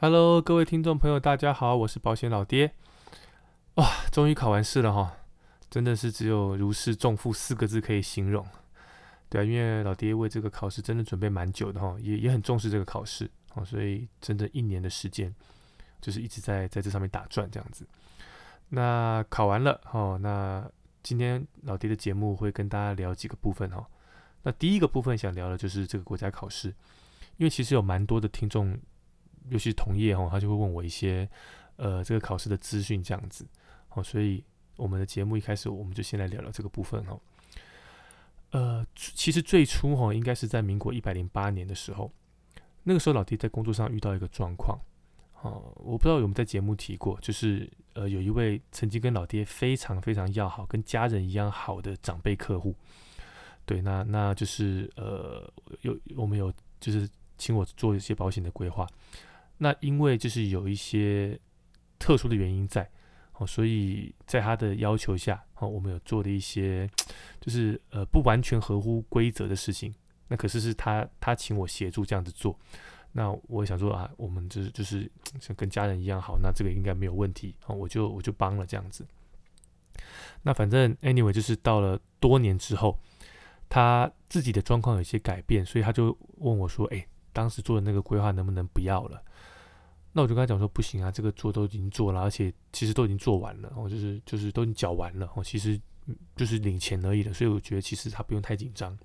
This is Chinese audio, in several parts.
Hello，各位听众朋友，大家好，我是保险老爹。哇，终于考完试了哈，真的是只有如释重负四个字可以形容。对啊，因为老爹为这个考试真的准备蛮久的哈，也也很重视这个考试哦，所以真的一年的时间就是一直在在这上面打转这样子。那考完了哦，那今天老爹的节目会跟大家聊几个部分哈。那第一个部分想聊的就是这个国家考试，因为其实有蛮多的听众。尤其是同业哦，他就会问我一些呃这个考试的资讯这样子，哦，所以我们的节目一开始我们就先来聊聊这个部分哦。呃，其实最初哈应该是在民国一百零八年的时候，那个时候老弟在工作上遇到一个状况，哦，我不知道有没有在节目提过，就是呃有一位曾经跟老爹非常非常要好，跟家人一样好的长辈客户，对，那那就是呃有我们有就是请我做一些保险的规划。那因为就是有一些特殊的原因在，哦，所以在他的要求下，哦，我们有做的一些就是呃不完全合乎规则的事情。那可是是他他请我协助这样子做。那我想说啊，我们就是就是像跟家人一样好，那这个应该没有问题哦，我就我就帮了这样子。那反正 anyway 就是到了多年之后，他自己的状况有些改变，所以他就问我说：“哎，当时做的那个规划能不能不要了？”那我就跟他讲说不行啊，这个做都已经做了，而且其实都已经做完了，哦，就是就是都已经缴完了，哦，其实就是领钱而已了，所以我觉得其实他不用太紧张。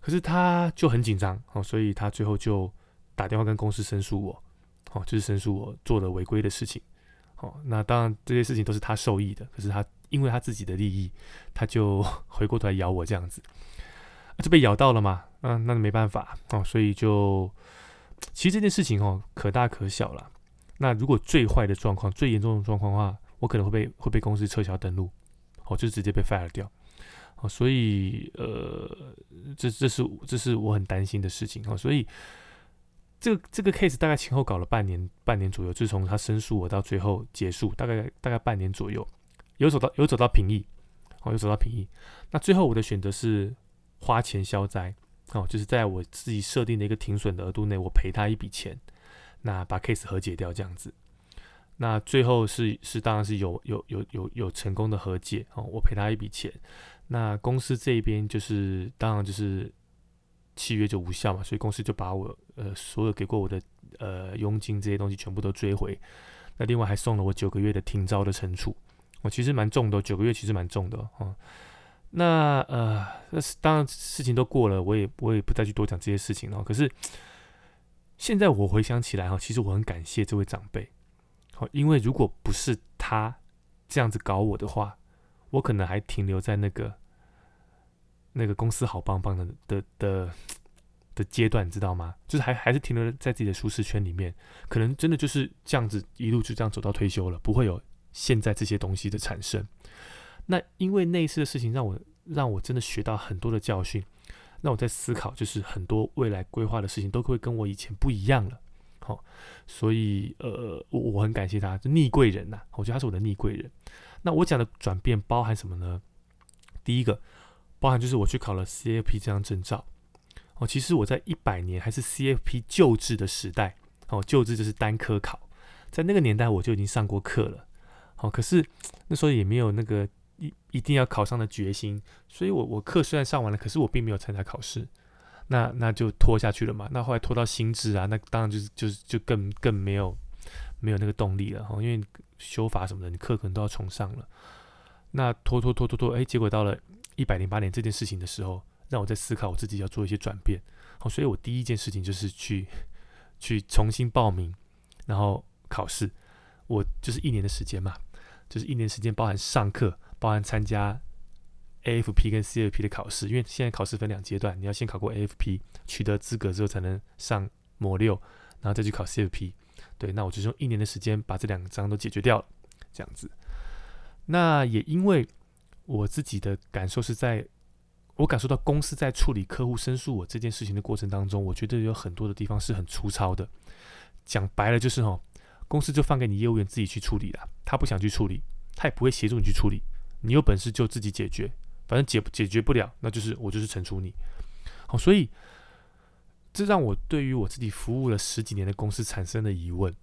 可是他就很紧张，哦，所以他最后就打电话跟公司申诉我，哦，就是申诉我做了违规的事情，哦，那当然这些事情都是他受益的，可是他因为他自己的利益，他就 回过头来咬我这样子，就被咬到了嘛，嗯，那没办法，哦，所以就。其实这件事情哦，可大可小了。那如果最坏的状况、最严重的状况的话，我可能会被会被公司撤销登录，哦，就直接被 fire 掉。哦，所以呃，这这是这是我很担心的事情哦。所以这个这个 case 大概前后搞了半年半年左右，自从他申诉我到最后结束，大概大概半年左右，有走到有走到平议，哦，有走到平议。那最后我的选择是花钱消灾。哦，就是在我自己设定的一个停损的额度内，我赔他一笔钱，那把 case 和解掉这样子。那最后是是当然是有有有有有成功的和解哦，我赔他一笔钱。那公司这边就是当然就是契约就无效嘛，所以公司就把我呃所有给过我的呃佣金这些东西全部都追回。那另外还送了我九个月的停招的惩处，我其实蛮重的，九个月其实蛮重的哦。那呃，那是当然事情都过了，我也我也不再去多讲这些事情了。可是现在我回想起来哈，其实我很感谢这位长辈，好，因为如果不是他这样子搞我的话，我可能还停留在那个那个公司好棒棒的的的的阶段，知道吗？就是还还是停留在自己的舒适圈里面，可能真的就是这样子一路就这样走到退休了，不会有现在这些东西的产生。那因为那一次的事情，让我让我真的学到很多的教训。那我在思考，就是很多未来规划的事情都会跟我以前不一样了。好，所以呃，我我很感谢他，逆贵人呐，我觉得他是我的逆贵人。那我讲的转变包含什么呢？第一个，包含就是我去考了 CFP 这张证照。哦，其实我在一百年还是 CFP 旧制的时代，哦，旧制就是单科考，在那个年代我就已经上过课了。好，可是那时候也没有那个。一定要考上的决心，所以我我课虽然上完了，可是我并没有参加考试，那那就拖下去了嘛。那后来拖到心智啊，那当然就是就是就更更没有没有那个动力了哈。因为修法什么的，你课可能都要重上了。那拖拖拖拖拖，哎，结果到了一百零八年这件事情的时候，让我在思考我自己要做一些转变。好，所以我第一件事情就是去去重新报名，然后考试。我就是一年的时间嘛，就是一年时间包含上课。包含参加 AFP 跟 CFP 的考试，因为现在考试分两阶段，你要先考过 AFP，取得资格之后才能上模六，然后再去考 CFP。对，那我就用一年的时间把这两张都解决掉了，这样子。那也因为我自己的感受是在，我感受到公司在处理客户申诉我这件事情的过程当中，我觉得有很多的地方是很粗糙的。讲白了就是哦，公司就放给你业务员自己去处理了，他不想去处理，他也不会协助你去处理。你有本事就自己解决，反正解解决不了，那就是我就是惩处你。好，所以这让我对于我自己服务了十几年的公司产生了疑问。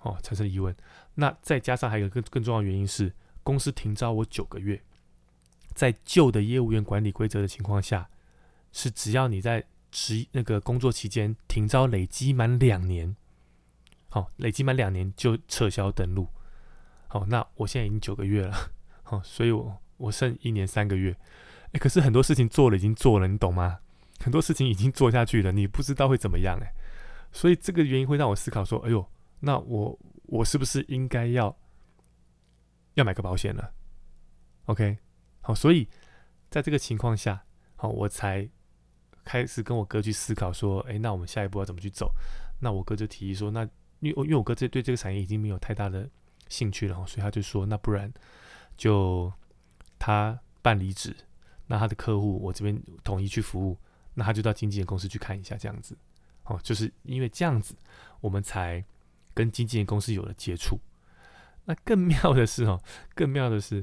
哦，产生了疑问。那再加上还有更更重要的原因是，公司停招我九个月，在旧的业务员管理规则的情况下，是只要你在职那个工作期间停招累积满两年，好，累积满两年就撤销登录。好，那我现在已经九个月了，哦，所以我我剩一年三个月。哎，可是很多事情做了已经做了，你懂吗？很多事情已经做下去了，你不知道会怎么样哎。所以这个原因会让我思考说，哎呦，那我我是不是应该要要买个保险了？OK，好，所以在这个情况下，好，我才开始跟我哥去思考说，哎，那我们下一步要怎么去走？那我哥就提议说，那因为因为我哥这对这个产业已经没有太大的兴趣了，所以他就说，那不然就他办离职，那他的客户我这边统一去服务，那他就到经纪人公司去看一下这样子。哦，就是因为这样子，我们才跟经纪人公司有了接触。那更妙的是哦，更妙的是，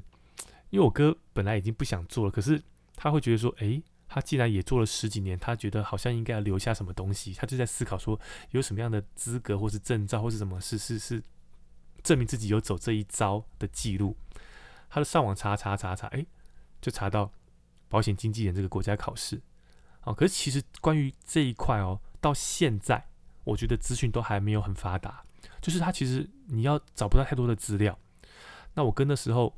因为我哥本来已经不想做了，可是他会觉得说，诶，他既然也做了十几年，他觉得好像应该要留下什么东西，他就在思考说，有什么样的资格或是证照或是什么，是是是证明自己有走这一招的记录。他就上网查查查查，诶，就查到保险经纪人这个国家考试。哦，可是其实关于这一块哦。到现在，我觉得资讯都还没有很发达，就是他其实你要找不到太多的资料。那我跟的时候，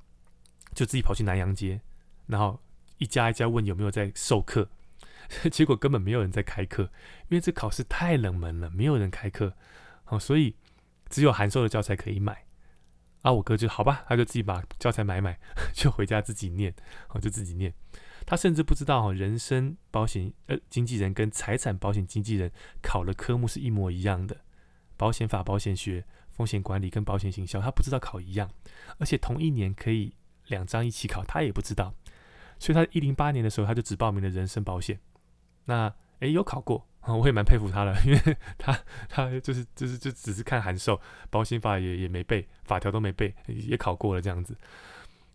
就自己跑去南洋街，然后一家一家问有没有在授课，结果根本没有人在开课，因为这考试太冷门了，没有人开课，哦，所以只有函授的教材可以买。啊，我哥就好吧，他就自己把教材买买，就回家自己念，哦，就自己念。他甚至不知道哈，人身保险呃经纪人跟财产保险经纪人考的科目是一模一样的，保险法、保险学、风险管理跟保险行销，他不知道考一样，而且同一年可以两张一起考，他也不知道，所以他一零八年的时候他就只报名了人身保险，那诶，有考过啊，我也蛮佩服他的，因为 他他就是就是就只是看函授，保险法也也没背，法条都没背，也考过了这样子。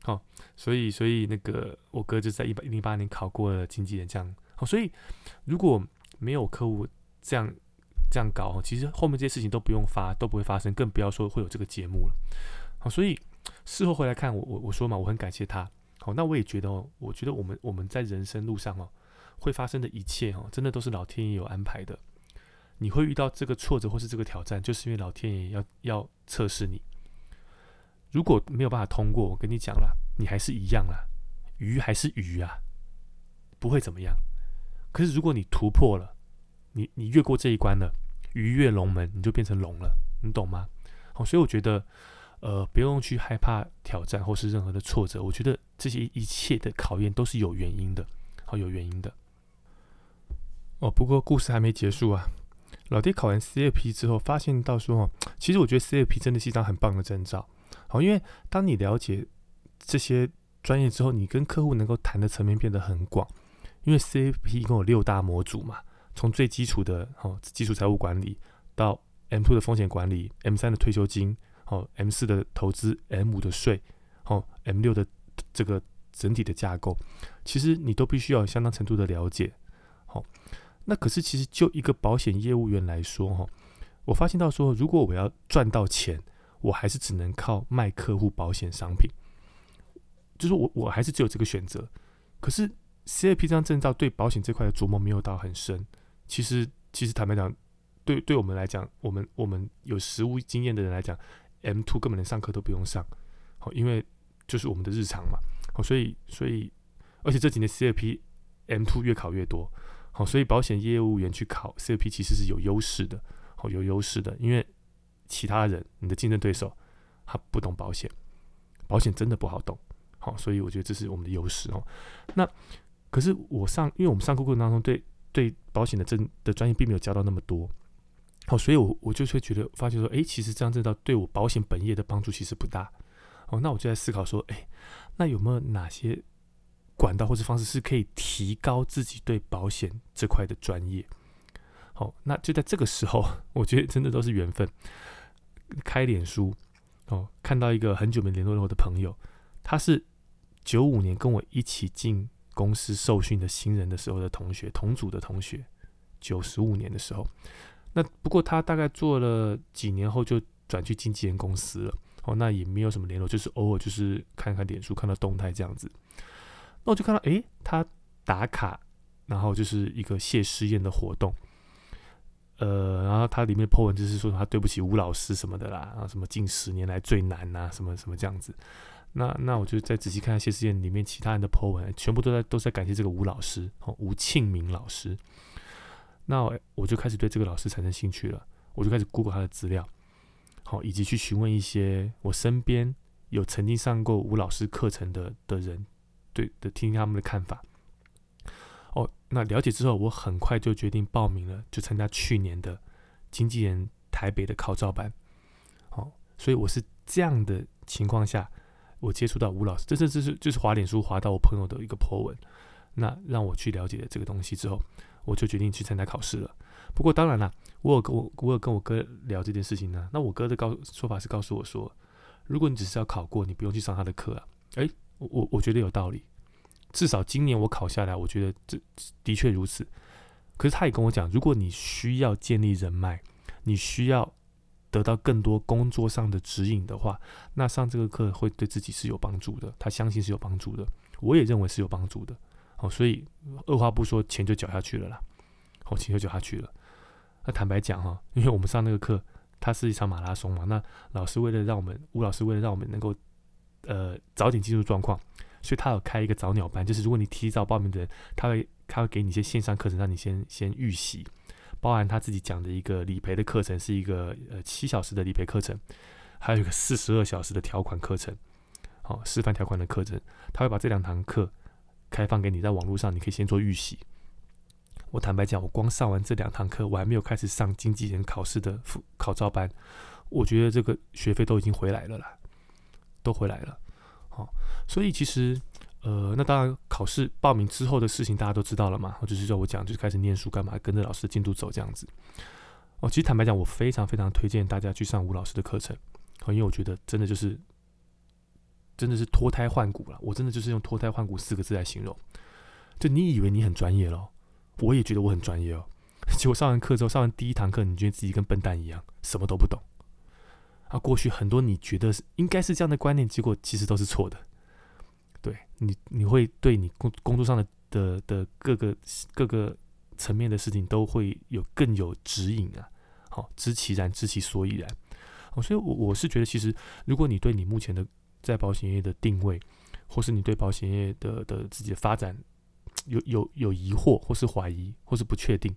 好，所以所以那个我哥就在一百零八年考过了经纪人，这样好。所以如果没有客户这样这样搞，其实后面这些事情都不用发，都不会发生，更不要说会有这个节目了。好，所以事后回来看，我我我说嘛，我很感谢他。好，那我也觉得哦，我觉得我们我们在人生路上哦，会发生的一切哦，真的都是老天爷有安排的。你会遇到这个挫折或是这个挑战，就是因为老天爷要要测试你。如果没有办法通过，我跟你讲了，你还是一样啦，鱼还是鱼啊，不会怎么样。可是如果你突破了，你你越过这一关了，鱼跃龙门，你就变成龙了，你懂吗？好，所以我觉得，呃，不用去害怕挑战或是任何的挫折。我觉得这些一切的考验都是有原因的，好有原因的。哦，不过故事还没结束啊。老爹考完 CFP 之后，发现到说，其实我觉得 CFP 真的是一张很棒的证照。好，因为当你了解这些专业之后，你跟客户能够谈的层面变得很广。因为 CFP 一共有六大模组嘛，从最基础的哦基础财务管理，到 M two 的风险管理，M 三的退休金，哦 M 四的投资，M 五的税，哦 M 六的这个整体的架构，其实你都必须要有相当程度的了解。好，那可是其实就一个保险业务员来说，哈，我发现到说，如果我要赚到钱。我还是只能靠卖客户保险商品，就是我我还是只有这个选择。可是 C A P 这张证照对保险这块的琢磨没有到很深。其实其实坦白讲，对对我们来讲，我们我们有实务经验的人来讲，M two 根本连上课都不用上，好，因为就是我们的日常嘛，好，所以所以而且这几年 C A P M two 越考越多，好，所以保险业务员去考 C A P 其实是有优势的，好有优势的，因为。其他人，你的竞争对手，他不懂保险，保险真的不好懂，好，所以我觉得这是我们的优势哦。那可是我上，因为我们上课过程当中，对对保险的真的专业并没有教到那么多，好，所以我我就会觉得发现说，哎，其实这样这道对我保险本业的帮助其实不大，哦，那我就在思考说，哎，那有没有哪些管道或者方式是可以提高自己对保险这块的专业？好，那就在这个时候，我觉得真的都是缘分。开脸书哦，看到一个很久没联络我的朋友，他是九五年跟我一起进公司受训的新人的时候的同学，同组的同学，九十五年的时候，那不过他大概做了几年后就转去经纪人公司了。哦，那也没有什么联络，就是偶尔就是看看脸书，看到动态这样子。那我就看到，诶，他打卡，然后就是一个谢师宴的活动。呃，然后他里面 po 文就是说他对不起吴老师什么的啦，啊，什么近十年来最难呐，什么什么这样子。那那我就再仔细看看谢师宴里面其他人的 po 文，全部都在都在感谢这个吴老师，哦，吴庆明老师。那我就开始对这个老师产生兴趣了，我就开始 Google 他的资料，好，以及去询问一些我身边有曾经上过吴老师课程的的人，对的，听听他们的看法。哦，那了解之后，我很快就决定报名了，就参加去年的经纪人台北的考照班。好，所以我是这样的情况下，我接触到吴老师，这这这是就是滑脸书滑到我朋友的一个 po 文，那让我去了解了这个东西之后，我就决定去参加考试了。不过当然啦，我有跟我我有跟我哥聊这件事情呢。那我哥的告说法是告诉我说，如果你只是要考过，你不用去上他的课啊。诶，我我觉得有道理。至少今年我考下来，我觉得这的确如此。可是他也跟我讲，如果你需要建立人脉，你需要得到更多工作上的指引的话，那上这个课会对自己是有帮助的。他相信是有帮助的，我也认为是有帮助的。哦，所以二话不说，钱就缴下去了啦。哦，钱就缴下去了。那坦白讲哈，因为我们上那个课，它是一场马拉松嘛。那老师为了让我们，吴老师为了让我们能够呃早点进入状况。所以他有开一个早鸟班，就是如果你提早报名的人，他会他会给你一些线上课程，让你先先预习，包含他自己讲的一个理赔的课程，是一个呃七小时的理赔课程，还有一个四十二小时的条款课程，好示范条款的课程，他会把这两堂课开放给你，在网络上你可以先做预习。我坦白讲，我光上完这两堂课，我还没有开始上经纪人考试的考考照班，我觉得这个学费都已经回来了啦，都回来了。哦，所以其实，呃，那当然考试报名之后的事情大家都知道了嘛。就是叫我讲，就是开始念书干嘛，跟着老师的进度走这样子。哦，其实坦白讲，我非常非常推荐大家去上吴老师的课程，因为我觉得真的就是，真的是脱胎换骨了。我真的就是用脱胎换骨四个字来形容。就你以为你很专业咯，我也觉得我很专业哦。结果上完课之后，上完第一堂课，你觉得自己跟笨蛋一样，什么都不懂。啊，过去很多你觉得是应该是这样的观念，结果其实都是错的。对你，你会对你工工作上的的的各个各个层面的事情都会有更有指引啊。好，知其然，知其所以然。哦，所以，我我是觉得，其实如果你对你目前的在保险业的定位，或是你对保险业的的自己的发展有有有疑惑，或是怀疑，或是不确定，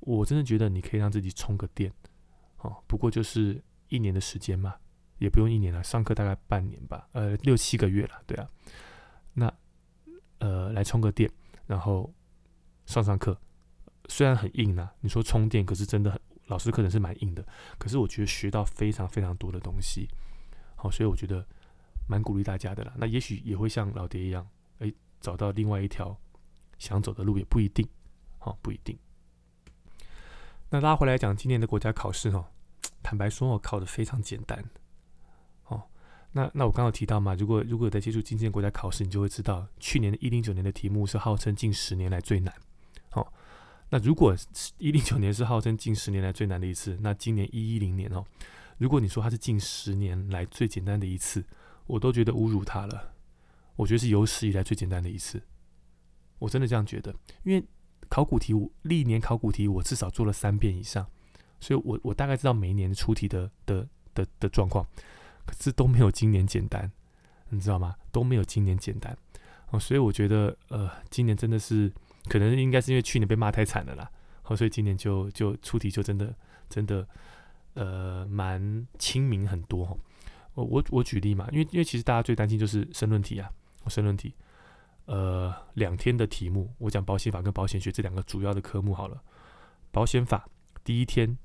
我真的觉得你可以让自己充个电。哦，不过就是。一年的时间嘛，也不用一年了，上课大概半年吧，呃，六七个月了，对啊。那呃，来充个电，然后上上课，虽然很硬啊，你说充电，可是真的很，老师课程是蛮硬的，可是我觉得学到非常非常多的东西，好，所以我觉得蛮鼓励大家的啦。那也许也会像老爹一样，哎，找到另外一条想走的路，也不一定，好，不一定。那拉回来讲今年的国家考试哈。坦白说，我考的非常简单。哦，那那我刚刚提到嘛，如果如果有在接触经济国家考试，你就会知道，去年的一零九年的题目是号称近十年来最难。哦，那如果一零九年是号称近十年来最难的一次，那今年一一零年哦，如果你说它是近十年来最简单的一次，我都觉得侮辱它了。我觉得是有史以来最简单的一次，我真的这样觉得。因为考古题，我历年考古题我至少做了三遍以上。所以，我我大概知道每一年出题的的的的状况，可是都没有今年简单，你知道吗？都没有今年简单哦。所以我觉得，呃，今年真的是可能应该是因为去年被骂太惨了啦，好，所以今年就就出题就真的真的呃蛮亲民很多。我我我举例嘛，因为因为其实大家最担心就是申论题啊，申论题，呃，两天的题目，我讲保险法跟保险学这两个主要的科目好了，保险法第一天。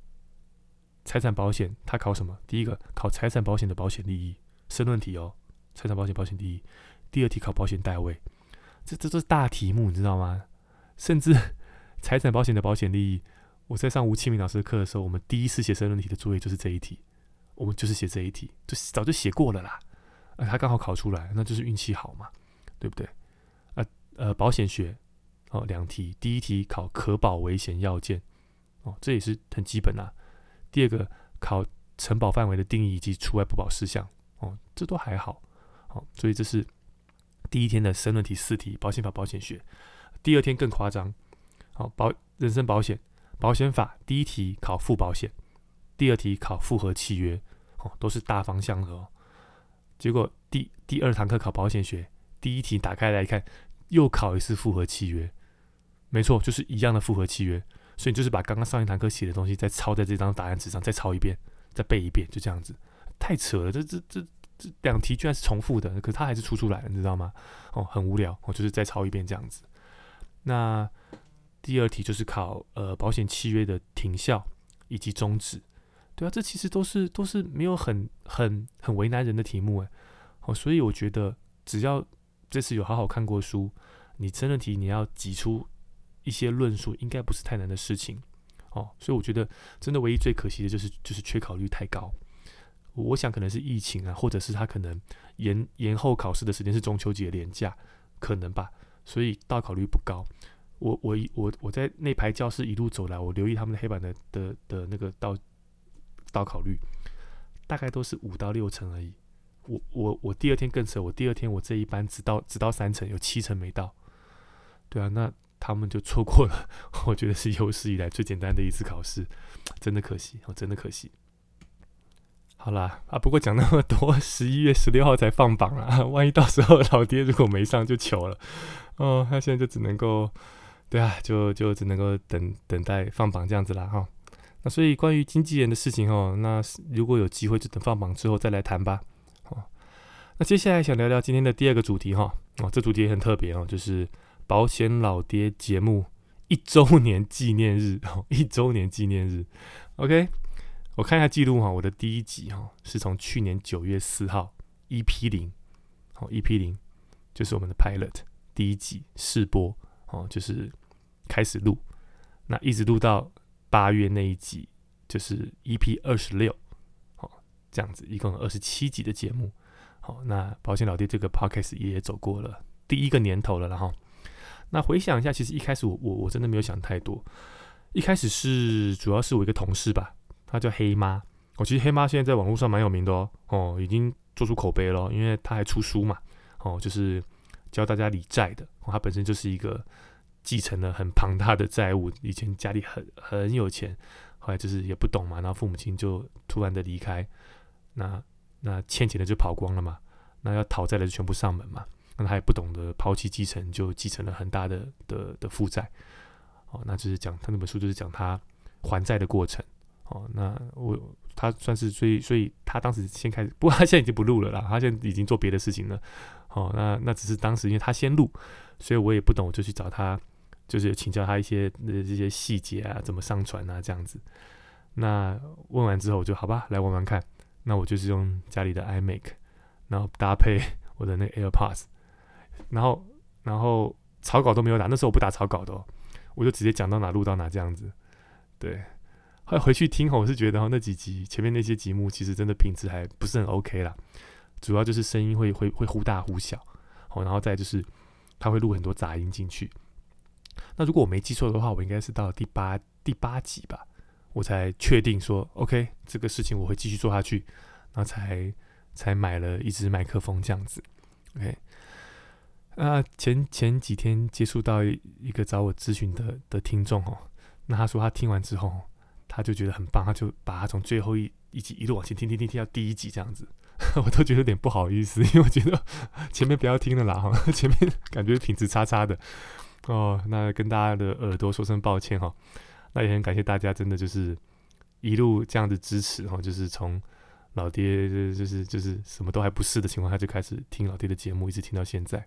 财产保险，它考什么？第一个考财产保险的保险利益，申论题哦。财产保险保险利益，第二题考保险代位，这这都是大题目，你知道吗？甚至 财产保险的保险利益，我在上吴庆明老师的课的时候，我们第一次写申论题的作业就是这一题，我们就是写这一题，就早就写过了啦。啊，他刚好考出来，那就是运气好嘛，对不对？啊呃，保险学哦，两题，第一题考可保危险要件，哦，这也是很基本啊。第二个考承保范围的定义以及除外不保事项哦，这都还好。好，所以这是第一天的申论题四题，保险法保险学。第二天更夸张，好保人身保险保险法第一题考附保险，第二题考复合契约，哦，都是大方向的哦。结果第第二堂课考保险学，第一题打开来看，又考一次复合契约，没错，就是一样的复合契约。所以你就是把刚刚上一堂课写的东西再抄在这张答案纸上，再抄一遍，再背一遍，就这样子，太扯了！这这这这两题居然是重复的，可是它还是出出来了，你知道吗？哦，很无聊，我就是再抄一遍这样子。那第二题就是考呃保险契约的停效以及终止，对啊，这其实都是都是没有很很很为难人的题目诶。哦，所以我觉得只要这次有好好看过书，你真的题你要挤出。一些论述应该不是太难的事情，哦，所以我觉得真的唯一最可惜的就是就是缺考率太高。我想可能是疫情啊，或者是他可能延延后考试的时间是中秋节连假，可能吧，所以到考率不高。我我我我在那排教室一路走来，我留意他们的黑板的的的那个到到考率，大概都是五到六成而已。我我我第二天更扯，我第二天我这一班只到只到三成，有七成没到。对啊，那。他们就错过了，我觉得是有史以来最简单的一次考试，真的可惜，哦，真的可惜。好啦，啊，不过讲那么多，十一月十六号才放榜啊，万一到时候老爹如果没上就糗了，哦，他现在就只能够，对啊，就就只能够等等待放榜这样子啦，哈。那所以关于经纪人的事情哦，那如果有机会就等放榜之后再来谈吧，哦。那接下来想聊聊今天的第二个主题哈，哦，这主题也很特别哦，就是。保险老爹节目一周年纪念日，一周年纪念日。OK，我看一下记录哈，我的第一集哈是从去年九月四号 EP 零，好 EP 零就是我们的 Pilot 第一集试播哦，就是开始录，那一直录到八月那一集就是 EP 二十六，好这样子一共有二十七集的节目。好，那保险老爹这个 Podcast 也走过了第一个年头了，然后。那回想一下，其实一开始我我我真的没有想太多。一开始是主要是我一个同事吧，他叫黑妈。哦，其实黑妈现在在网络上蛮有名的哦，哦，已经做出口碑了，因为他还出书嘛，哦，就是教大家理债的。哦，他本身就是一个继承了很庞大的债务，以前家里很很有钱，后来就是也不懂嘛，然后父母亲就突然的离开，那那欠钱的就跑光了嘛，那要讨债的就全部上门嘛。那他也不懂得抛弃继承，就继承了很大的的的负债。哦，那就是讲他那本书就是讲他还债的过程。哦，那我他算是所以所以他当时先开始，不过他现在已经不录了啦，他现在已经做别的事情了。哦，那那只是当时因为他先录，所以我也不懂，我就去找他，就是请教他一些这些细节啊，怎么上传啊这样子。那问完之后，我就好吧，来玩玩看。那我就是用家里的 iMac，然后搭配 我的那个 AirPods。然后，然后草稿都没有打，那时候我不打草稿的，哦，我就直接讲到哪录到哪这样子。对，后来回去听后，我是觉得那几集前面那些节目其实真的品质还不是很 OK 啦，主要就是声音会会会忽大忽小，哦，然后再就是它会录很多杂音进去。那如果我没记错的话，我应该是到第八第八集吧，我才确定说 OK 这个事情我会继续做下去，然后才才买了一支麦克风这样子，OK。啊，前前几天接触到一个找我咨询的的听众哦，那他说他听完之后，他就觉得很棒，他就把他从最后一一集一路往前听听听听到第一集这样子，我都觉得有点不好意思，因为我觉得前面不要听了啦哈，前面感觉品质差差的。哦，那跟大家的耳朵说声抱歉哈，那也很感谢大家真的就是一路这样子支持哈，就是从老爹就是就是什么都还不是的情况下就开始听老爹的节目，一直听到现在。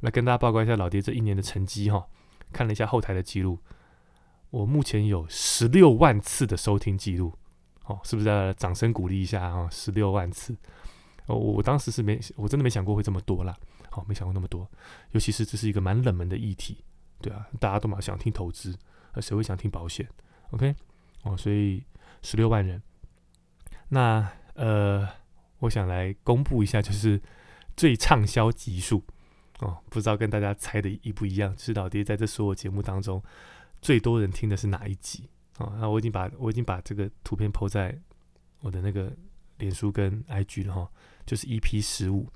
来跟大家报告一下老爹这一年的成绩哈，看了一下后台的记录，我目前有十六万次的收听记录，哦，是不是？掌声鼓励一下啊！十六万次，哦，我当时是没，我真的没想过会这么多啦，好，没想过那么多，尤其是这是一个蛮冷门的议题，对啊，大家都蛮想听投资，呃，谁会想听保险？OK，哦，所以十六万人，那呃，我想来公布一下，就是最畅销集数。哦，不知道跟大家猜的一不一样？是老爹在这所有节目当中最多人听的是哪一集？哦，那我已经把我已经把这个图片抛在我的那个脸书跟 IG 了哈，就是 EP 十五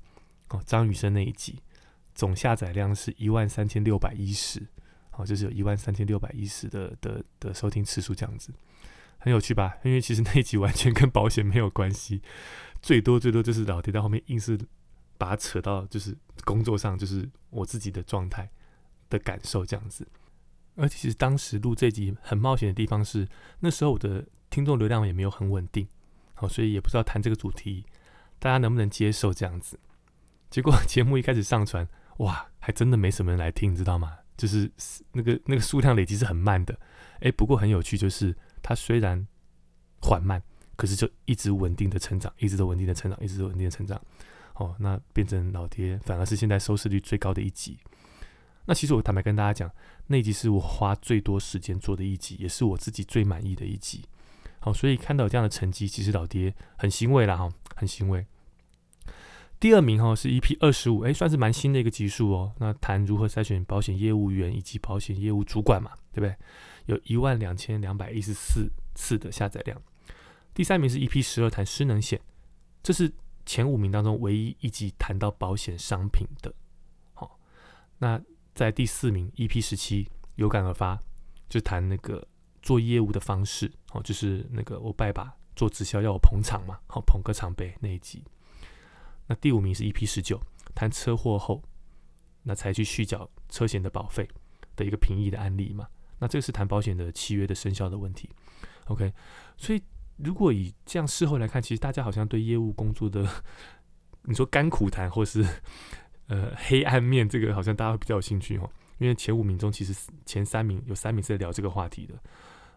哦，张雨生那一集，总下载量是一万三千六百一十，哦，就是有一万三千六百一十的的的收听次数这样子，很有趣吧？因为其实那一集完全跟保险没有关系，最多最多就是老爹在后面硬是把它扯到就是工作上，就是我自己的状态的感受这样子。而其实当时录这集很冒险的地方是，那时候我的听众流量也没有很稳定，好，所以也不知道谈这个主题大家能不能接受这样子。结果节目一开始上传，哇，还真的没什么人来听，你知道吗？就是那个那个数量累积是很慢的。诶，不过很有趣，就是它虽然缓慢，可是就一直稳定的成长，一直都稳定的成长，一直都稳定的成长。哦，那变成老爹反而是现在收视率最高的一集。那其实我坦白跟大家讲，那集是我花最多时间做的一集，也是我自己最满意的一集。好，所以看到这样的成绩，其实老爹很欣慰啦，哈，很欣慰。第二名哈是 EP 二十五，哎，算是蛮新的一个集数哦。那谈如何筛选保险业务员以及保险业务主管嘛，对不对？有一万两千两百一十四次的下载量。第三名是 EP 十二，谈失能险，这是前五名当中唯一一集谈到保险商品的。好，那。在第四名，EP 十七有感而发，就谈那个做业务的方式，哦，就是那个我拜把做直销要我捧场嘛，好捧个场呗那一集。那第五名是 EP 十九，谈车祸后那才去续缴车险的保费的一个平易的案例嘛。那这个是谈保险的契约的生效的问题。OK，所以如果以这样事后来看，其实大家好像对业务工作的，你说甘苦谈或是。呃，黑暗面这个好像大家会比较有兴趣哦，因为前五名中其实前三名有三名是在聊这个话题的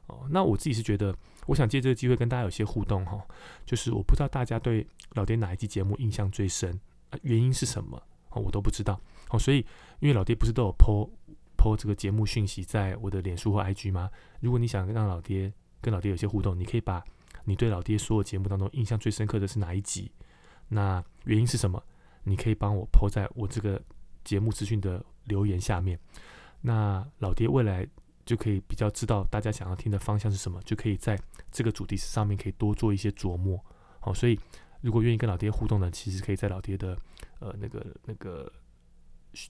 哦。那我自己是觉得，我想借这个机会跟大家有些互动哈，就是我不知道大家对老爹哪一期节目印象最深，原因是什么哦，我都不知道哦。所以因为老爹不是都有 po po 这个节目讯息在我的脸书或 IG 吗？如果你想让老爹跟老爹有些互动，你可以把你对老爹所有节目当中印象最深刻的是哪一集，那原因是什么？你可以帮我抛在我这个节目资讯的留言下面，那老爹未来就可以比较知道大家想要听的方向是什么，就可以在这个主题上面可以多做一些琢磨。好，所以如果愿意跟老爹互动的，其实可以在老爹的呃那个那个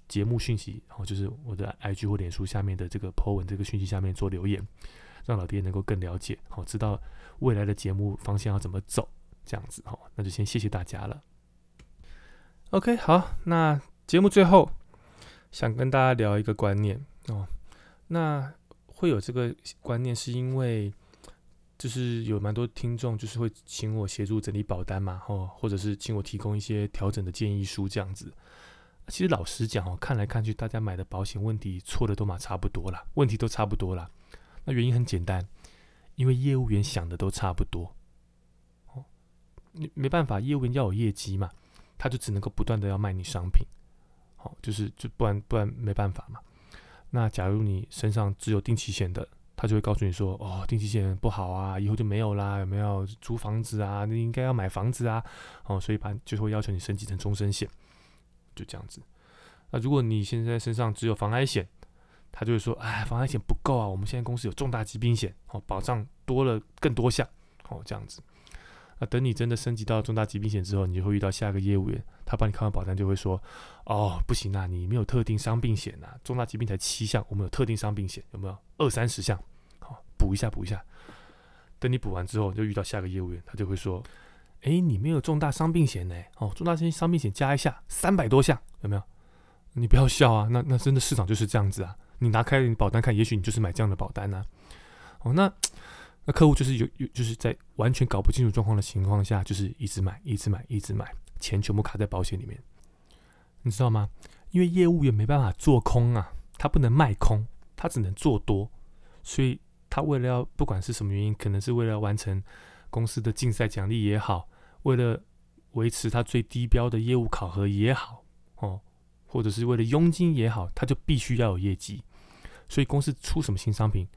节目讯息，然后就是我的 IG 或脸书下面的这个 po 文这个讯息下面做留言，让老爹能够更了解，好知道未来的节目方向要怎么走，这样子哈，那就先谢谢大家了。OK，好，那节目最后想跟大家聊一个观念哦。那会有这个观念，是因为就是有蛮多听众就是会请我协助整理保单嘛，哦，或者是请我提供一些调整的建议书这样子。其实老实讲哦，看来看去，大家买的保险问题错的都嘛差不多啦，问题都差不多啦。那原因很简单，因为业务员想的都差不多。哦，你没办法，业务员要有业绩嘛。他就只能够不断的要卖你商品，好，就是就不然不然没办法嘛。那假如你身上只有定期险的，他就会告诉你说，哦，定期险不好啊，以后就没有啦，有没有租房子啊？你应该要买房子啊，哦，所以把就会要求你升级成终身险，就这样子。那如果你现在身上只有防癌险，他就会说，哎，防癌险不够啊，我们现在公司有重大疾病险，哦，保障多了更多项，哦，这样子。那等你真的升级到重大疾病险之后，你就会遇到下一个业务员，他帮你看完保单就会说：“哦，不行啊，你没有特定伤病险啊，重大疾病才七项，我们有特定伤病险，有没有二三十项？好，补一下补一下。等你补完之后，就遇到下个业务员，他就会说：哎，你没有重大伤病险呢？哦，重大伤伤病险加一下，三百多项，有没有？你不要笑啊，那那真的市场就是这样子啊。你拿开你保单看，也许你就是买这样的保单呢。哦，那。那客户就是有有就是在完全搞不清楚状况的情况下，就是一直买，一直买，一直买，钱全部卡在保险里面，你知道吗？因为业务员没办法做空啊，他不能卖空，他只能做多，所以他为了要不管是什么原因，可能是为了完成公司的竞赛奖励也好，为了维持他最低标的业务考核也好，哦，或者是为了佣金也好，他就必须要有业绩，所以公司出什么新商品，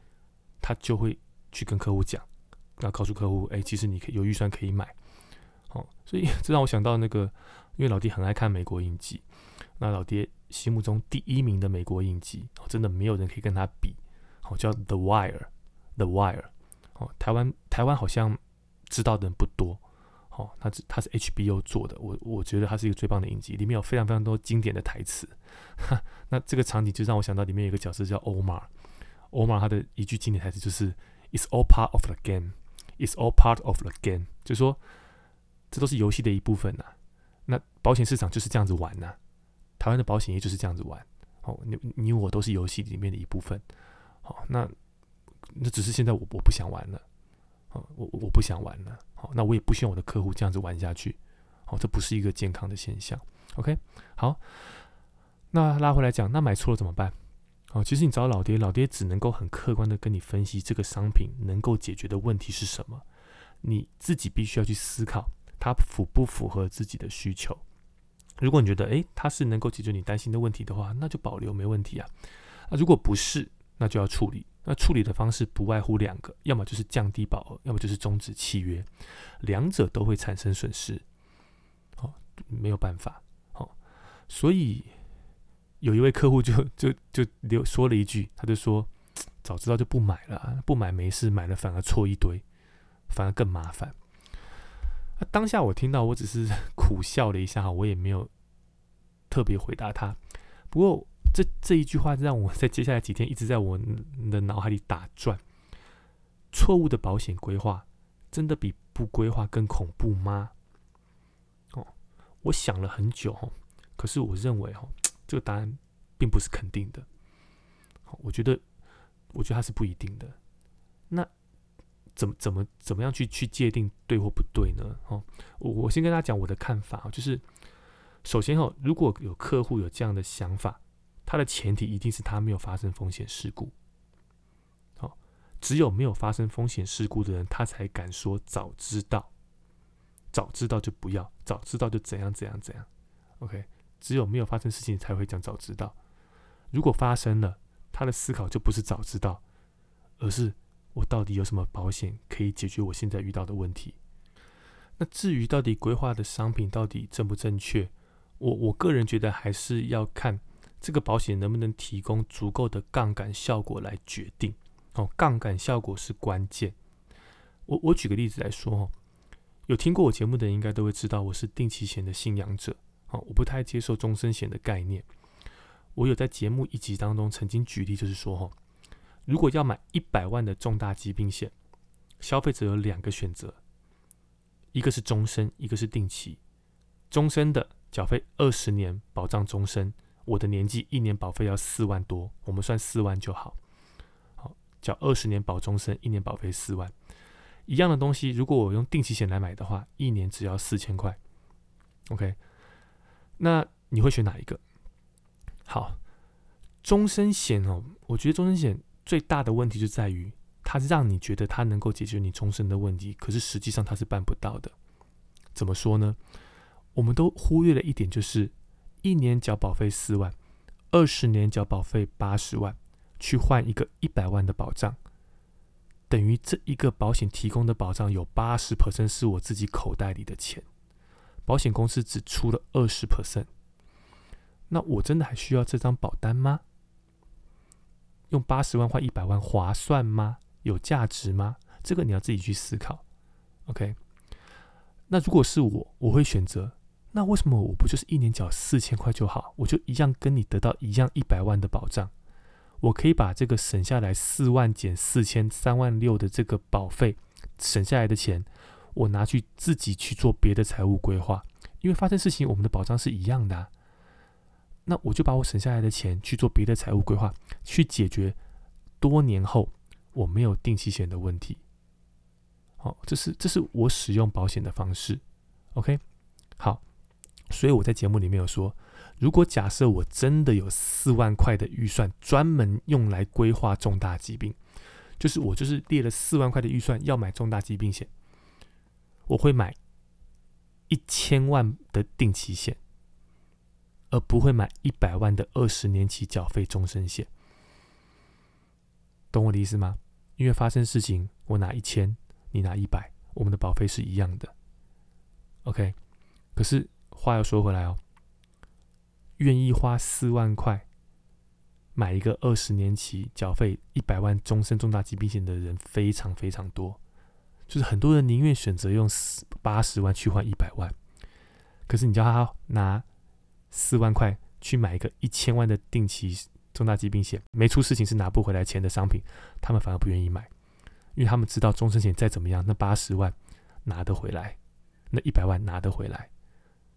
他就会。去跟客户讲，那告诉客户，哎，其实你可以有预算可以买，好，所以这让我想到那个，因为老爹很爱看美国影集，那老爹心目中第一名的美国影集，真的没有人可以跟他比，好，叫《The Wire》，《The Wire》，哦，台湾台湾好像知道的人不多。哦，它是它是 HBO 做的，我我觉得它是一个最棒的影集，里面有非常非常多经典的台词。那这个场景就让我想到里面有个角色叫 Omar，Omar 他的一句经典台词就是 "It's all part of the game, It's all part of the game"，就说这都是游戏的一部分呐。那保险市场就是这样子玩呐，台湾的保险业就是这样子玩。哦，你你我都是游戏里面的一部分。好，那那只是现在我我不想玩了。哦，我我不想玩了。那我也不希望我的客户这样子玩下去。好，这不是一个健康的现象。OK，好，那拉回来讲，那买错了怎么办？哦，其实你找老爹，老爹只能够很客观的跟你分析这个商品能够解决的问题是什么。你自己必须要去思考，它符不符合自己的需求。如果你觉得，诶，它是能够解决你担心的问题的话，那就保留没问题啊。啊，如果不是，那就要处理。那处理的方式不外乎两个，要么就是降低保额，要么就是终止契约，两者都会产生损失。好，没有办法。好，所以有一位客户就就就留说了一句，他就说：“早知道就不买了，不买没事，买了反而错一堆，反而更麻烦。”那当下我听到，我只是 苦笑了一下，我也没有特别回答他。不过。这这一句话让我在接下来几天一直在我的脑海里打转。错误的保险规划真的比不规划更恐怖吗？哦，我想了很久哦，可是我认为哦，这个答案并不是肯定的。我觉得，我觉得它是不一定的。那怎么怎么怎么样去去界定对或不对呢？哦，我我先跟大家讲我的看法，就是首先哦，如果有客户有这样的想法。它的前提一定是它没有发生风险事故，好，只有没有发生风险事故的人，他才敢说早知道，早知道就不要，早知道就怎样怎样怎样。OK，只有没有发生事情才会讲早知道。如果发生了，他的思考就不是早知道，而是我到底有什么保险可以解决我现在遇到的问题。那至于到底规划的商品到底正不正确，我我个人觉得还是要看。这个保险能不能提供足够的杠杆效果来决定？哦，杠杆效果是关键。我我举个例子来说哦，有听过我节目的人应该都会知道，我是定期险的信仰者。哦，我不太接受终身险的概念。我有在节目一集当中曾经举例，就是说，哦，如果要买一百万的重大疾病险，消费者有两个选择，一个是终身，一个是定期。终身的缴费二十年，保障终身。我的年纪一年保费要四万多，我们算四万就好。好，缴二十年保终身，一年保费四万。一样的东西，如果我用定期险来买的话，一年只要四千块。OK，那你会选哪一个？好，终身险哦，我觉得终身险最大的问题就在于，它让你觉得它能够解决你终身的问题，可是实际上它是办不到的。怎么说呢？我们都忽略了一点，就是。一年缴保费四万，二十年缴保费八十万，去换一个一百万的保障，等于这一个保险提供的保障有八十 percent 是我自己口袋里的钱，保险公司只出了二十 percent，那我真的还需要这张保单吗？用八十万换一百万划算吗？有价值吗？这个你要自己去思考。OK，那如果是我，我会选择。那为什么我不就是一年缴四千块就好？我就一样跟你得到一样一百万的保障。我可以把这个省下来四万减四千三万六的这个保费省下来的钱，我拿去自己去做别的财务规划。因为发生事情，我们的保障是一样的。那我就把我省下来的钱去做别的财务规划，去解决多年后我没有定期险的问题。好，这是这是我使用保险的方式。OK，好。所以我在节目里面有说，如果假设我真的有四万块的预算，专门用来规划重大疾病，就是我就是列了四万块的预算要买重大疾病险，我会买一千万的定期险，而不会买一百万的二十年期缴费终身险。懂我的意思吗？因为发生事情，我拿一千，你拿一百，我们的保费是一样的。OK，可是。话又说回来哦，愿意花四万块买一个二十年期、缴费一百万终身重大疾病险的人非常非常多，就是很多人宁愿选择用四八十万去换一百万，可是你叫他拿四万块去买一个一千万的定期重大疾病险，没出事情是拿不回来钱的商品，他们反而不愿意买，因为他们知道终身险再怎么样，那八十万拿得回来，那一百万拿得回来，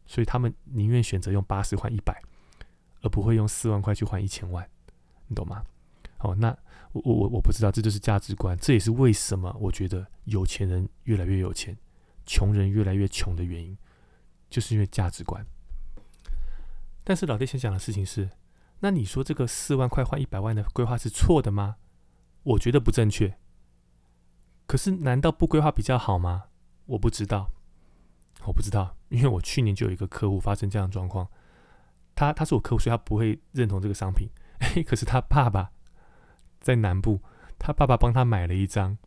所以他们宁愿选择用八十换一百，而不会用四万块去换一千万，你懂吗？哦，那。我我我不知道，这就是价值观，这也是为什么我觉得有钱人越来越有钱，穷人越来越穷的原因，就是因为价值观。但是老爹想讲的事情是，那你说这个四万块换一百万的规划是错的吗？我觉得不正确。可是难道不规划比较好吗？我不知道，我不知道，因为我去年就有一个客户发生这样的状况，他他是我客户，所以他不会认同这个商品。哎，可是他爸爸。在南部，他爸爸帮他买了一张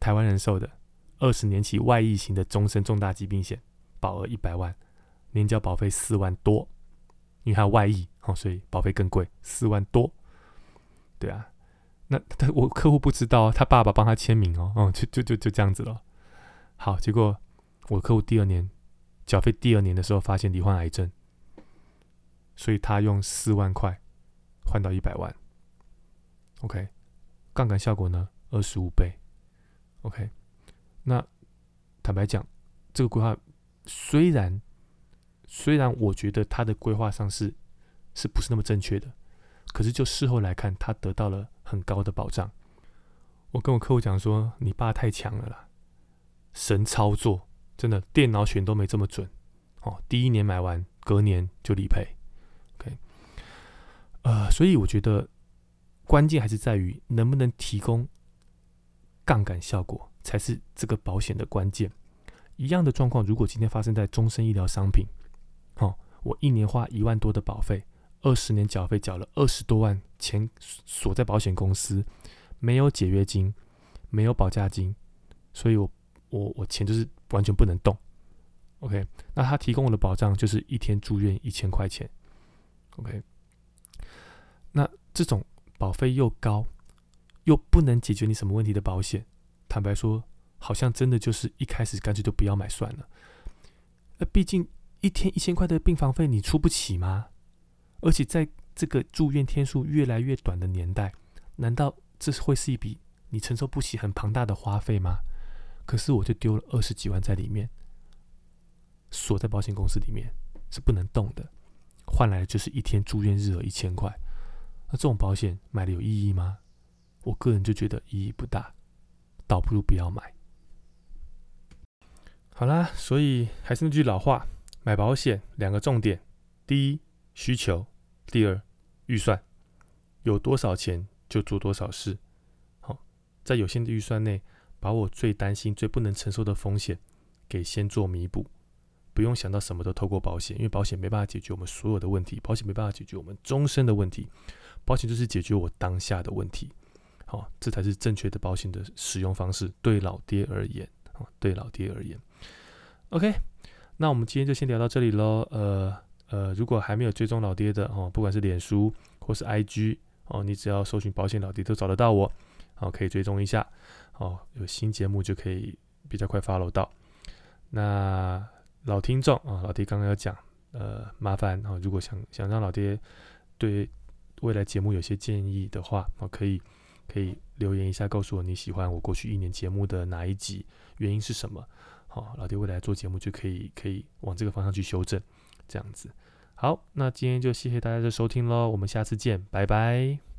台湾人寿的二十年期外溢型的终身重大疾病险，保额一百万，年交保费四万多，因为他外溢哦，所以保费更贵，四万多。对啊，那他我客户不知道，他爸爸帮他签名哦，哦，就就就就这样子了。好，结果我客户第二年缴费第二年的时候，发现罹患癌症，所以他用四万块换到一百万。OK，杠杆效果呢？二十五倍。OK，那坦白讲，这个规划虽然虽然我觉得他的规划上是是不是那么正确的，可是就事后来看，他得到了很高的保障。我跟我客户讲说：“你爸太强了啦，神操作，真的电脑选都没这么准。”哦，第一年买完，隔年就理赔。OK，呃，所以我觉得。关键还是在于能不能提供杠杆效果，才是这个保险的关键。一样的状况，如果今天发生在终身医疗商品，哦，我一年花一万多的保费，二十年缴费缴了二十多万钱锁在保险公司，没有解约金，没有保价金，所以我我我钱就是完全不能动。OK，那他提供我的保障就是一天住院一千块钱。OK，那这种。保费又高，又不能解决你什么问题的保险，坦白说，好像真的就是一开始干脆就不要买算了。那毕竟一天一千块的病房费你出不起吗？而且在这个住院天数越来越短的年代，难道这会是一笔你承受不起很庞大的花费吗？可是我就丢了二十几万在里面，锁在保险公司里面是不能动的，换来的就是一天住院日额一千块。那这种保险买的有意义吗？我个人就觉得意义不大，倒不如不要买。好啦，所以还是那句老话，买保险两个重点：第一，需求；第二，预算。有多少钱就做多少事。好，在有限的预算内，把我最担心、最不能承受的风险给先做弥补。不用想到什么都透过保险，因为保险没办法解决我们所有的问题，保险没办法解决我们终身的问题。保险就是解决我当下的问题，好，这才是正确的保险的使用方式。对老爹而言，对老爹而言，OK，那我们今天就先聊到这里喽。呃呃，如果还没有追踪老爹的哦，不管是脸书或是 IG 哦，你只要搜寻保险老爹都找得到我，好，可以追踪一下，哦，有新节目就可以比较快 follow 到。那老听众啊，老爹刚刚要讲，呃，麻烦啊，如果想想让老爹对。未来节目有些建议的话，哦，可以可以留言一下，告诉我你喜欢我过去一年节目的哪一集，原因是什么？好，老爹未来做节目就可以可以往这个方向去修正，这样子。好，那今天就谢谢大家的收听喽，我们下次见，拜拜。